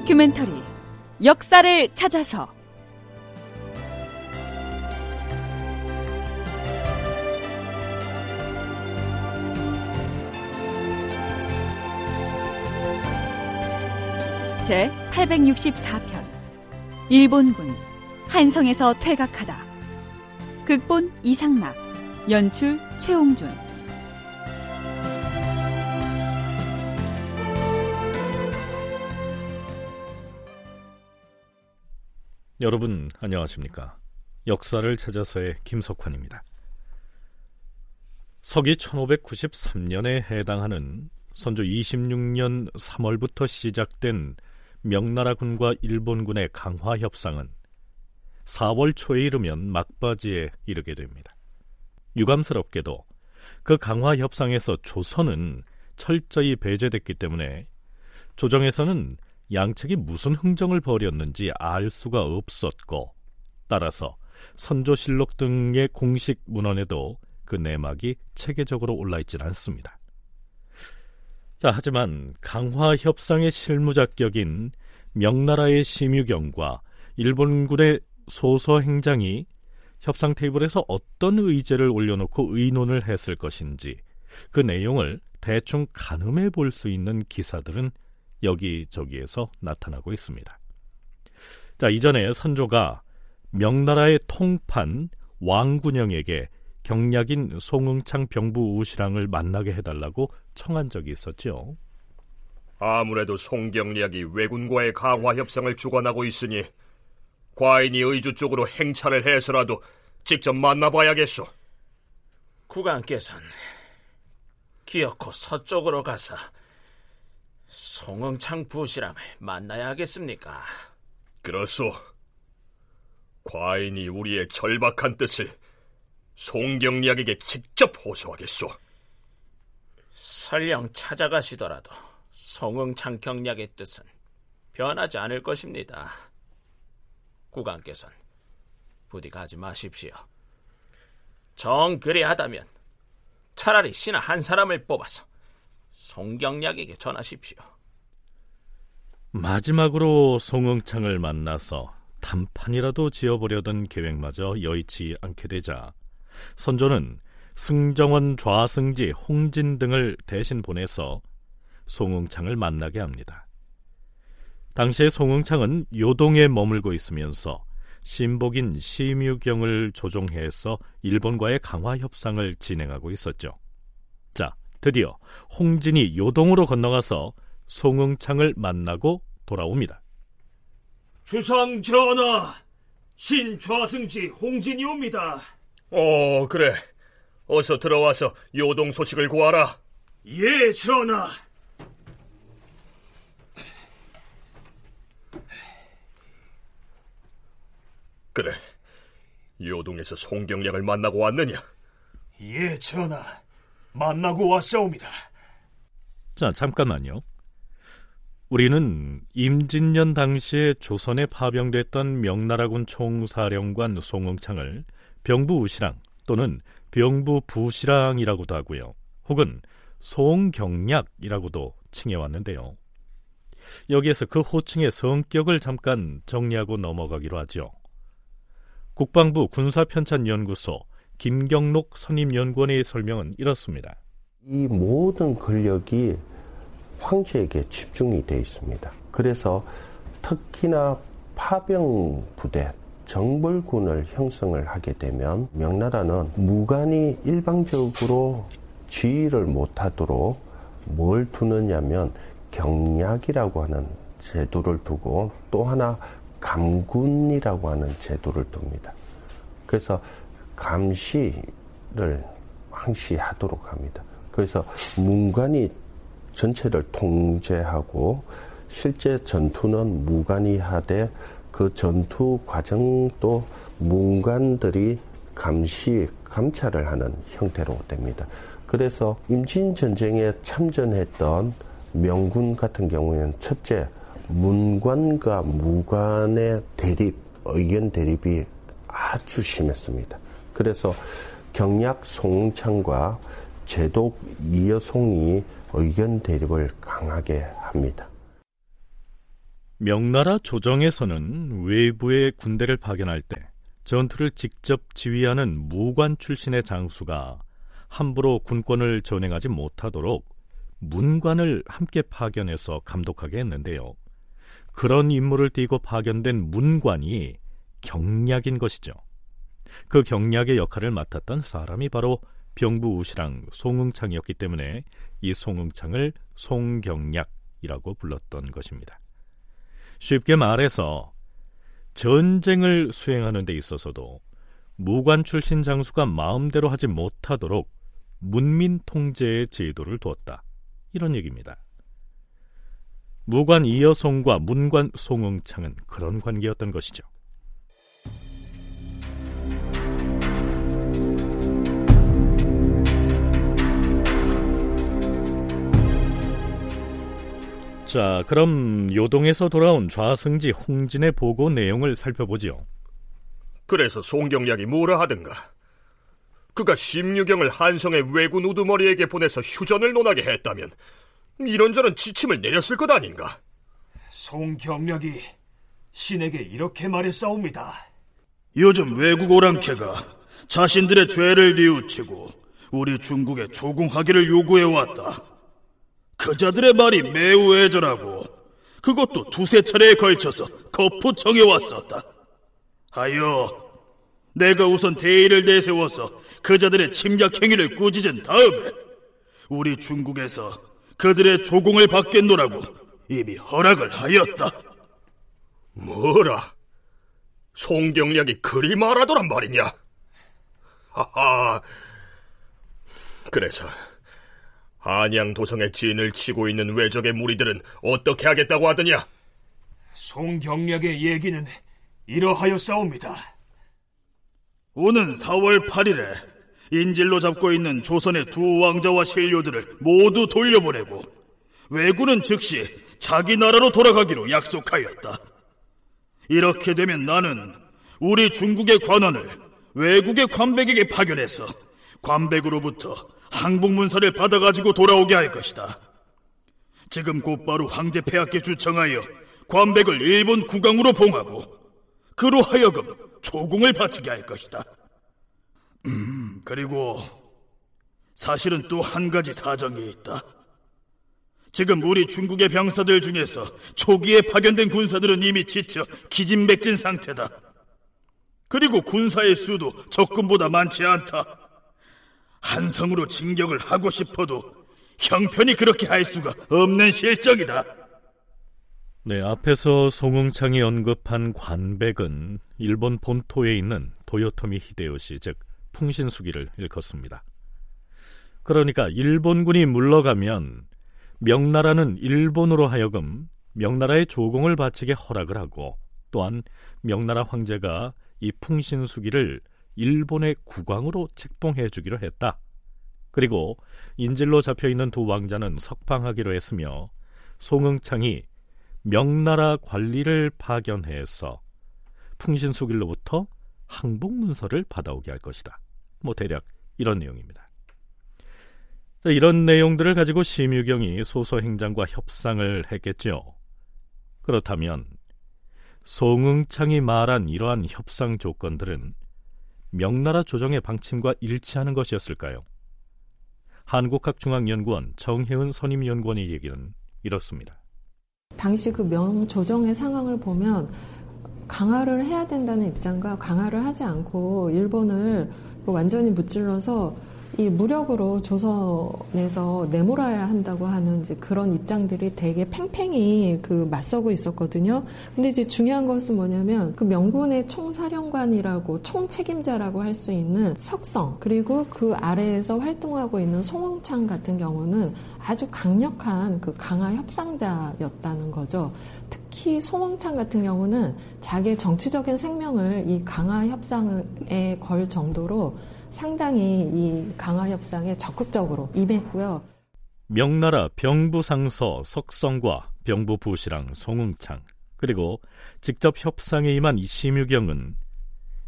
다큐멘터리 역사를 찾아서. 제 864편 일본군 한성에서 퇴각하다. 극본 이상락 연출 최홍준 여러분 안녕하십니까? 역사를 찾아서의 김석환입니다. 서기 1593년에 해당하는 선조 26년 3월부터 시작된 명나라군과 일본군의 강화 협상은 4월 초에 이르면 막바지에 이르게 됩니다. 유감스럽게도 그 강화 협상에서 조선은 철저히 배제됐기 때문에 조정에서는 양측이 무슨 흥정을 벌였는지 알 수가 없었고 따라서 선조실록 등의 공식 문헌에도 그 내막이 체계적으로 올라있질 않습니다. 자, 하지만 강화 협상의 실무자격인 명나라의 심유경과 일본군의 소서 행장이 협상 테이블에서 어떤 의제를 올려놓고 의논을 했을 것인지 그 내용을 대충 가늠해 볼 수 있는 기사들은 여기저기에서 나타나고 있습니다. 자, 이전에 선조가 명나라의 통판 왕군영에게 경략인 송응창 병부 우시랑을 만나게 해달라고 청한 적이 있었죠. 아무래도 송경략이 왜군과의 강화 협상을 주관하고 있으니 과인이 의주 쪽으로 행차를 해서라도 직접 만나봐야겠소. 국왕께서는 기어코 서쪽으로 가서 송응창 부시랑을 만나야 하겠습니까? 그렇소. 과인이 우리의 절박한 뜻을 송경략에게 직접 호소하겠소. 설령 찾아가시더라도 송응창 경략의 뜻은 변하지 않을 것입니다. 국왕께서는 부디 가지 마십시오. 정 그리하다면 차라리 신하 한 사람을 뽑아서 송경략에게 전하십시오. 마지막으로 송응창을 만나서 단판이라도 지어보려던 계획마저 여의치 않게 되자 선조는 승정원 좌승지 홍진 등을 대신 보내서 송응창을 만나게 합니다. 당시에 송응창은 요동에 머물고 있으면서 신복인 심유경을 조종해서 일본과의 강화 협상을 진행하고 있었죠. 자, 드디어 홍진이 요동으로 건너가서 송응창을 만나고 돌아옵니다. 주상 전하, 신좌승지 홍진이 옵니다. 어, 그래. 어서 들어와서 요동 소식을 구하라. 예, 전하. 그래. 요동에서 송경량을 만나고 왔느냐? 예, 전하. 만나고 왔사옵니다. 자, 잠깐만요. 우리는 임진년 당시에 조선에 파병됐던 명나라군 총사령관 송응창을 병부 우시랑 또는 병부 부시랑이라고도 하고요. 혹은 송경략이라고도 칭해왔는데요. 여기에서 그 호칭의 성격을 잠깐 정리하고 넘어가기로 하죠. 국방부 군사편찬연구소 김경록 선임연구원의 설명은 이렇습니다. 이 모든 권력이 황제에게 집중이 돼 있습니다. 그래서 특히나 파병 부대, 정벌군을 형성을 하게 되면 명나라는 무관이 일방적으로 지휘를 못하도록 뭘 두느냐면 경략이라고 하는 제도를 두고 또 하나 감군이라고 하는 제도를 둡니다. 그래서 감시를 항시하도록 합니다. 그래서 문관이 전체를 통제하고 실제 전투는 무관이 하되 그 전투 과정도 문관들이 감시, 감찰을 하는 형태로 됩니다. 그래서 임진 전쟁에 참전했던 명군 같은 경우에는 첫째 문관과 무관의 대립, 의견 대립이 아주 심했습니다. 그래서 경약 송창과 제독 이여송이 의견 대립을 강하게 합니다. 명나라 조정에서는 외부의 군대를 파견할 때 전투를 직접 지휘하는 무관 출신의 장수가 함부로 군권을 전행하지 못하도록 문관을 함께 파견해서 감독하게 했는데요. 그런 임무를 띠고 파견된 문관이 경략인 것이죠. 그 경략의 역할을 맡았던 사람이 바로 병부우시랑 송응창이었기 때문에 이 송응창을 송경략이라고 불렀던 것입니다. 쉽게 말해서 전쟁을 수행하는 데 있어서도 무관 출신 장수가 마음대로 하지 못하도록 문민 통제의 제도를 두었다. 이런 얘기입니다. 무관 이여송과 문관 송응창은 그런 관계였던 것이죠. 자, 그럼 요동에서 돌아온 좌승지 홍진의 보고 내용을 살펴보지요. 그래서 송경략이 뭐라 하든가. 그가 심유경을 한성의 왜군 우두머리에게 보내서 휴전을 논하게 했다면 이런저런 지침을 내렸을 것 아닌가? 송경략이 신에게 이렇게 말했사옵니다. 요즘 외국 오랑캐가 자신들의 죄를 뉘우치고 우리 중국에 조공하기를 요구해왔다. 그자들의 말이 매우 애절하고 그것도 두세 차례에 걸쳐서 거푸청해 왔었다. 하여 내가 우선 대의를 내세워서 그자들의 침략 행위를 꾸짖은 다음에 우리 중국에서 그들의 조공을 받겠노라고 이미 허락을 하였다. 뭐라? 송경략이 그리 말하더란 말이냐? 하하. 그래서 한양 도성의 진을 치고 있는 외적의 무리들은 어떻게 하겠다고 하더냐? 송경략의 얘기는 이러하여 싸웁니다. 오는 4월 8일에 인질로 잡고 있는 조선의 두 왕자와 신료들을 모두 돌려보내고 왜군은 즉시 자기 나라로 돌아가기로 약속하였다. 이렇게 되면 나는 우리 중국의 관원을 외국의 관백에게 파견해서 관백으로부터 항복문서를 받아가지고 돌아오게 할 것이다. 지금 곧바로 황제 폐하께 주청하여 관백을 일본 국왕으로 봉하고 그로 하여금 조공을 바치게 할 것이다. 음, 그리고 사실은 또 한 가지 사정이 있다. 지금 우리 중국의 병사들 중에서 초기에 파견된 군사들은 이미 지쳐 기진맥진 상태다. 그리고 군사의 수도 적금보다 많지 않다. 한성으로 진격을 하고 싶어도 형편이 그렇게 할 수가 없는 실정이다. 네, 앞에서 송응창이 언급한 관백은 일본 본토에 있는 도요토미 히데요시, 즉 풍신수기를 일컫습니다. 그러니까 일본군이 물러가면 명나라는 일본으로 하여금 명나라의 조공을 바치게 허락을 하고 또한 명나라 황제가 이 풍신수기를 일본의 국왕으로 책봉해 주기로 했다. 그리고 인질로 잡혀 있는 두 왕자는 석방하기로 했으며 송응창이 명나라 관리를 파견해서 풍신수길로부터 항복 문서를 받아오게 할 것이다. 뭐 대략 이런 내용입니다. 이런 내용들을 가지고 심유경이 소서 행장과 협상을 했겠죠. 그렇다면 송응창이 말한 이러한 협상 조건들은 명나라 조정의 방침과 일치하는 것이었을까요? 한국학중앙연구원 정혜은 선임연구원의 얘기는 이렇습니다. 당시 그 명조정의 상황을 보면 강화를 해야 된다는 입장과 강화를 하지 않고 일본을 완전히 무찔러서 이 무력으로 조선에서 내몰아야 한다고 하는 이제 그런 입장들이 되게 팽팽히 그 맞서고 있었거든요. 근데 이제 중요한 것은 뭐냐면 그 명군의 총사령관이라고 총책임자라고 할 수 있는 석성 그리고 그 아래에서 활동하고 있는 송홍창 같은 경우는 아주 강력한 그 강화 협상자였다는 거죠. 특히 송홍창 같은 경우는 자기의 정치적인 생명을 이 강화 협상에 걸 정도로 상당히 이 강화 협상에 적극적으로 임했고요. 명나라 병부상서 석성과 병부부시랑 송응창 그리고 직접 협상에 임한 이심유경은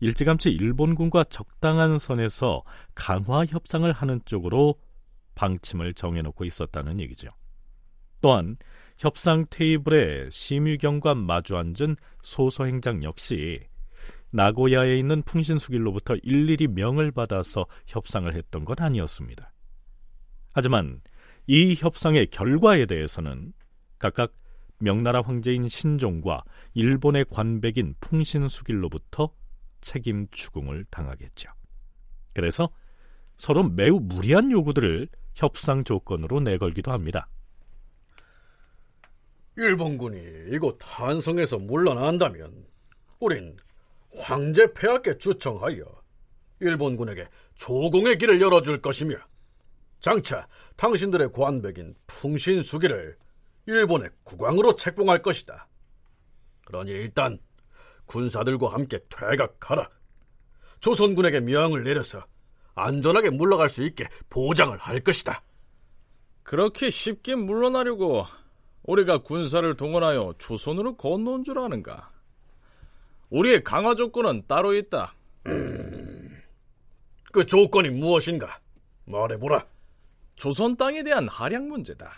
일찌감치 일본군과 적당한 선에서 강화 협상을 하는 쪽으로 방침을 정해놓고 있었다는 얘기죠. 또한 협상 테이블에 심유경과 마주 앉은 소서행장 역시 나고야에 있는 풍신수길로부터 일일이 명을 받아서 협상을 했던 건 아니었습니다. 하지만 이 협상의 결과에 대해서는 각각 명나라 황제인 신종과 일본의 관백인 풍신수길로부터 책임 추궁을 당하겠죠. 그래서 서로 매우 무리한 요구들을 협상 조건으로 내걸기도 합니다. 일본군이 이곳 한성에서 물러난다면 우린 황제 폐하께 주청하여 일본군에게 조공의 길을 열어줄 것이며 장차 당신들의 관백인 풍신수기를 일본의 국왕으로 책봉할 것이다. 그러니 일단 군사들과 함께 퇴각하라. 조선군에게 명을 내려서 안전하게 물러갈 수 있게 보장을 할 것이다. 그렇게 쉽게 물러나려고 우리가 군사를 동원하여 조선으로 건너온 줄 아는가? 우리의 강화 조건은 따로 있다. 음, 그 조건이 무엇인가? 말해보라. 조선 땅에 대한 할약 문제다.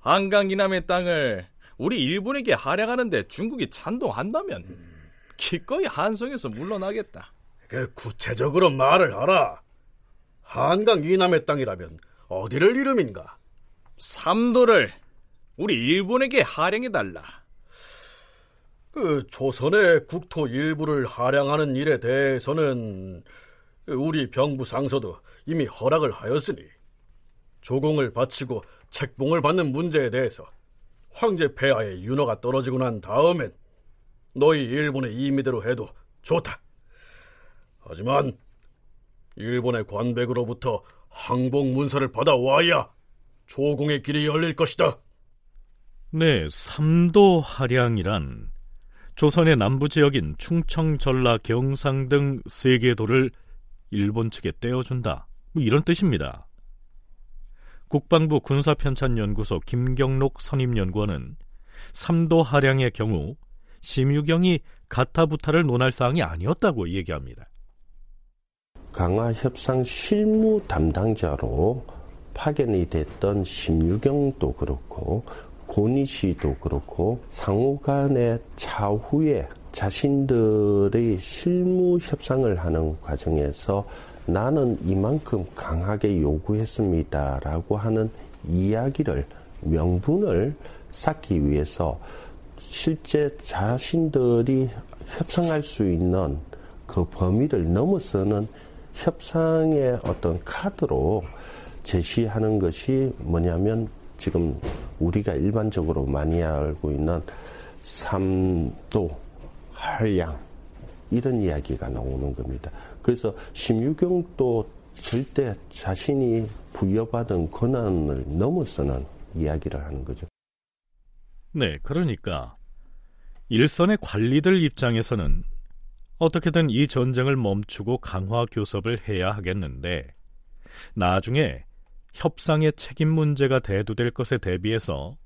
한강 이남의 땅을 우리 일본에게 할약하는데 중국이 찬동한다면 기꺼이 한성에서 물러나겠다. 그 구체적으로 말을 하라. 한강 이남의 땅이라면 어디를 이름인가? 삼도를 우리 일본에게 할양해달라. 그 조선의 국토 일부를 할양하는 일에 대해서는 우리 병부 상서도 이미 허락을 하였으니 조공을 바치고 책봉을 받는 문제에 대해서 황제 폐하의 윤허가 떨어지고 난 다음엔 너희 일본의 임의대로 해도 좋다. 하지만 일본의 관백으로부터 항복 문서를 받아와야 조공의 길이 열릴 것이다. 네, 삼도 하량이란 조선의 남부 지역인 충청, 전라, 경상 등 세 개 도를 일본 측에 떼어준다. 뭐 이런 뜻입니다. 국방부 군사편찬연구소 김경록 선임연구원은 삼도 하량의 경우 심유경이 가타부타를 논할 사항이 아니었다고 얘기합니다. 강화 협상 실무 담당자로 파견이 됐던 심유경도 그렇고 고니시도 그렇고 상호 간의 차후에 자신들의 실무 협상을 하는 과정에서 나는 이만큼 강하게 요구했습니다 라고 하는 이야기를 명분을 쌓기 위해서 실제 자신들이 협상할 수 있는 그 범위를 넘어서는 협상의 어떤 카드로 제시하는 것이 뭐냐면 지금 우리가 일반적으로 많이 알고 있는 삼도, 한량 이런 이야기가 나오는 겁니다. 그래서 심유경도 절대 자신이 부여받은 권한을 넘어서는 이야기를 하는 거죠. 네, 그러니까 일선의 관리들 입장에서는 어떻게든 이 전쟁을 멈추고 강화 교섭을 해야 하겠는데 나중에 협상의 책임 문제가 대두될 것에 대비해서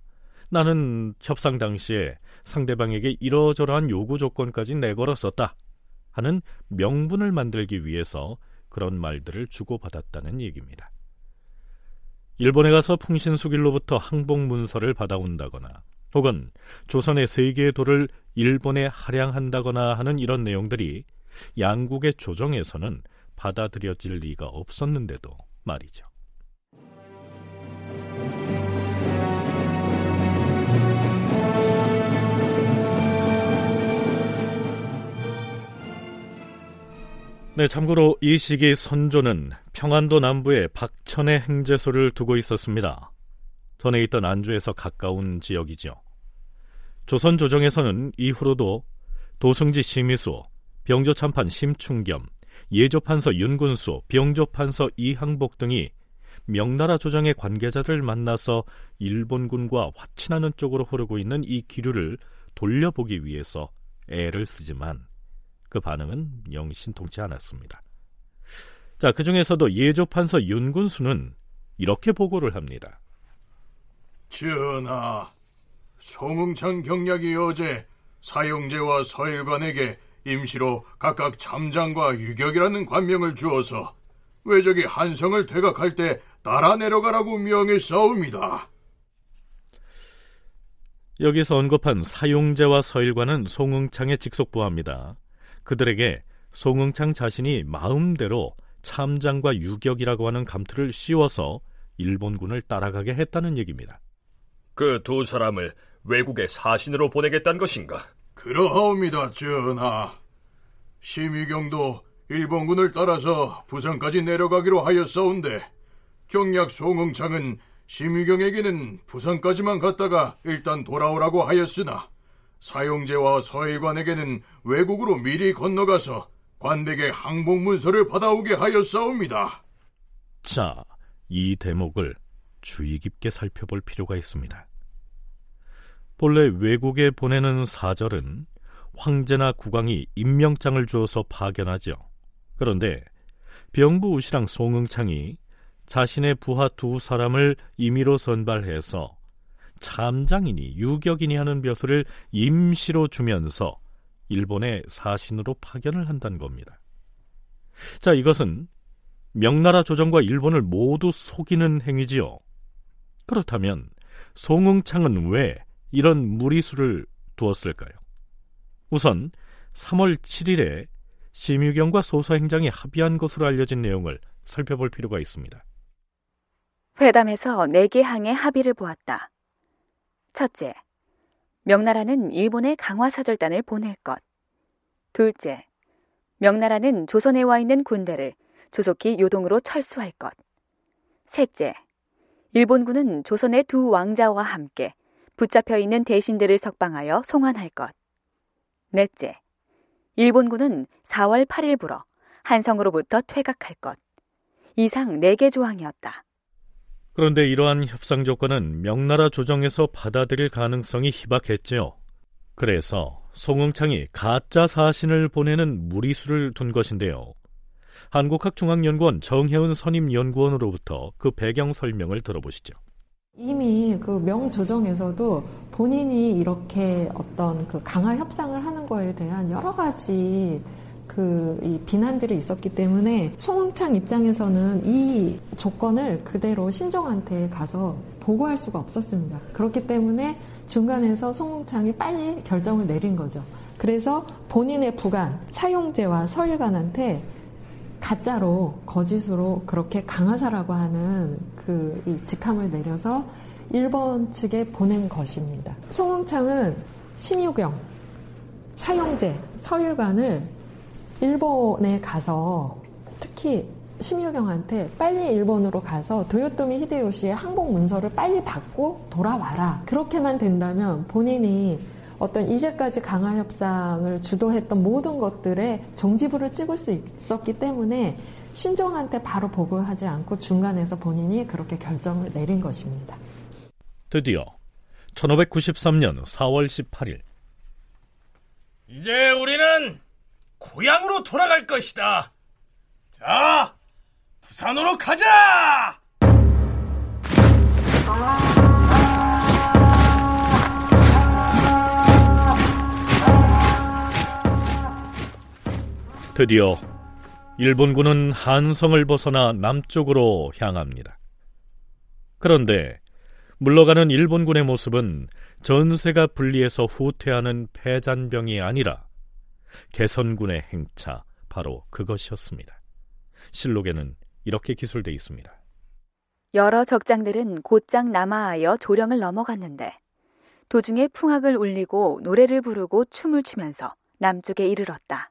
나는 협상 당시에 상대방에게 이러저러한 요구 조건까지 내걸었었다 하는 명분을 만들기 위해서 그런 말들을 주고받았다는 얘기입니다. 일본에 가서 풍신수길로부터 항복 문서를 받아온다거나 혹은 조선의 세계의 도를 일본에 할양한다거나 하는 이런 내용들이 양국의 조정에서는 받아들여질 리가 없었는데도 말이죠. 네, 참고로 이 시기 선조는 평안도 남부에 박천의 행제소를 두고 있었습니다. 전에 있던 안주에서 가까운 지역이죠. 조선 조정에서는 이후로도 도승지 심의수, 병조참판 심충겸, 예조판서 윤군수, 병조판서 이항복 등이 명나라 조정의 관계자들 만나서 일본군과 화친하는 쪽으로 흐르고 있는 이 기류를 돌려보기 위해서 애를 쓰지만 그 반응은 영 신통치 않았습니다. 자, 그 중에서도 예조판서 윤군수는 이렇게 보고를 합니다. 전하, 송응창 경략이 어제 사형제와 서일관에게 임시로 각각 참장과 유격이라는 관명을 주어서 외적이 한성을 퇴각할 때 따라 내려가라고 명했사옵니다. 여기서 언급한 사용제와 서일관은 송응창의 직속 부하입니다. 그들에게 송응창 자신이 마음대로 참장과 유격이라고 하는 감투를 씌워서 일본군을 따라가게 했다는 얘기입니다. 그 두 사람을 외국에 사신으로 보내겠다는 것인가? 그러하옵니다, 전하. 심의경도 일본군을 따라서 부산까지 내려가기로 하였사온데 경략 송응창은 심의경에게는 부산까지만 갔다가 일단 돌아오라고 하였으나 사용제와 서일관에게는 외국으로 미리 건너가서 관백의 항복 문서를 받아오게 하였사옵니다. 자, 이 대목을 주의 깊게 살펴볼 필요가 있습니다. 본래 외국에 보내는 사절은 황제나 국왕이 임명장을 주어서 파견하죠. 그런데 병부 우시랑 송응창이 자신의 부하 두 사람을 임의로 선발해서 참장이니 유격이니 하는 벼슬을 임시로 주면서 일본의 사신으로 파견을 한다는 겁니다. 자, 이것은 명나라 조정과 일본을 모두 속이는 행위지요. 그렇다면 송응창은 왜 이런 무리수를 두었을까요? 우선 3월 7일에 심유경과 소서행장이 합의한 것으로 알려진 내용을 살펴볼 필요가 있습니다. 회담에서 4개 항의 합의를 보았다. 첫째, 명나라는 일본에 강화사절단을 보낼 것. 둘째, 명나라는 조선에 와 있는 군대를 조속히 요동으로 철수할 것. 셋째, 일본군은 조선의 두 왕자와 함께 붙잡혀 있는 대신들을 석방하여 송환할 것. 넷째, 일본군은 4월 8일부로 한성으로부터 퇴각할 것. 이상 4개 조항이었다. 그런데 이러한 협상 조건은 명나라 조정에서 받아들일 가능성이 희박했지요. 그래서 송응창이 가짜 사신을 보내는 무리수를 둔 것인데요. 한국학중앙연구원 정혜은 선임연구원으로부터 그 배경 설명을 들어보시죠. 이미 그 명조정에서도 본인이 이렇게 어떤 그 강화 협상을 하는 거에 대한 여러 가지 그 이 비난들이 있었기 때문에 송응창 입장에서는 이 조건을 그대로 신종한테 가서 보고할 수가 없었습니다. 그렇기 때문에 중간에서 송응창이 빨리 결정을 내린 거죠. 그래서 본인의 부관 사용제와 서일관한테 가짜로 거짓으로 그렇게 강하사라고 하는 그이 직함을 내려서 일본 측에 보낸 것입니다. 송응창은 심유경, 사용제, 서일관을 일본에 가서 특히 심유경한테 빨리 일본으로 가서 도요토미 히데요시의 항복 문서를 빨리 받고 돌아와라. 그렇게만 된다면 본인이 어떤 이제까지 강화 협상을 주도했던 모든 것들에 종지부를 찍을 수 있었기 때문에 신종한테 바로 보고하지 않고 중간에서 본인이 그렇게 결정을 내린 것입니다. 드디어 1593년 4월 18일 이제 우리는 고향으로 돌아갈 것이다. 자, 부산으로 가자! 드디어 일본군은 한성을 벗어나 남쪽으로 향합니다. 그런데 물러가는 일본군의 모습은 전세가 분리해서 후퇴하는 패잔병이 아니라 개선군의 행차 바로 그것이었습니다. 실록에는 이렇게 기술돼 있습니다. 여러 적장들은 곧장 남하하여 조령을 넘어갔는데 도중에 풍악을 울리고 노래를 부르고 춤을 추면서 남쪽에 이르렀다.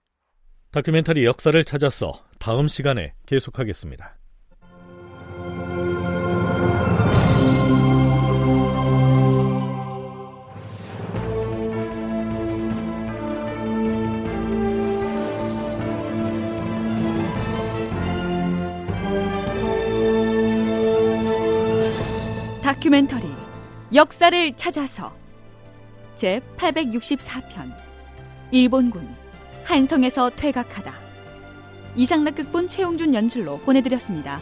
다큐멘터리 역사를 찾아서 다음 시간에 계속하겠습니다. 다큐멘터리 역사를 찾아서 제 864편 일본군 한성에서 퇴각하다 이상락 극본 최용준 연출로 보내드렸습니다.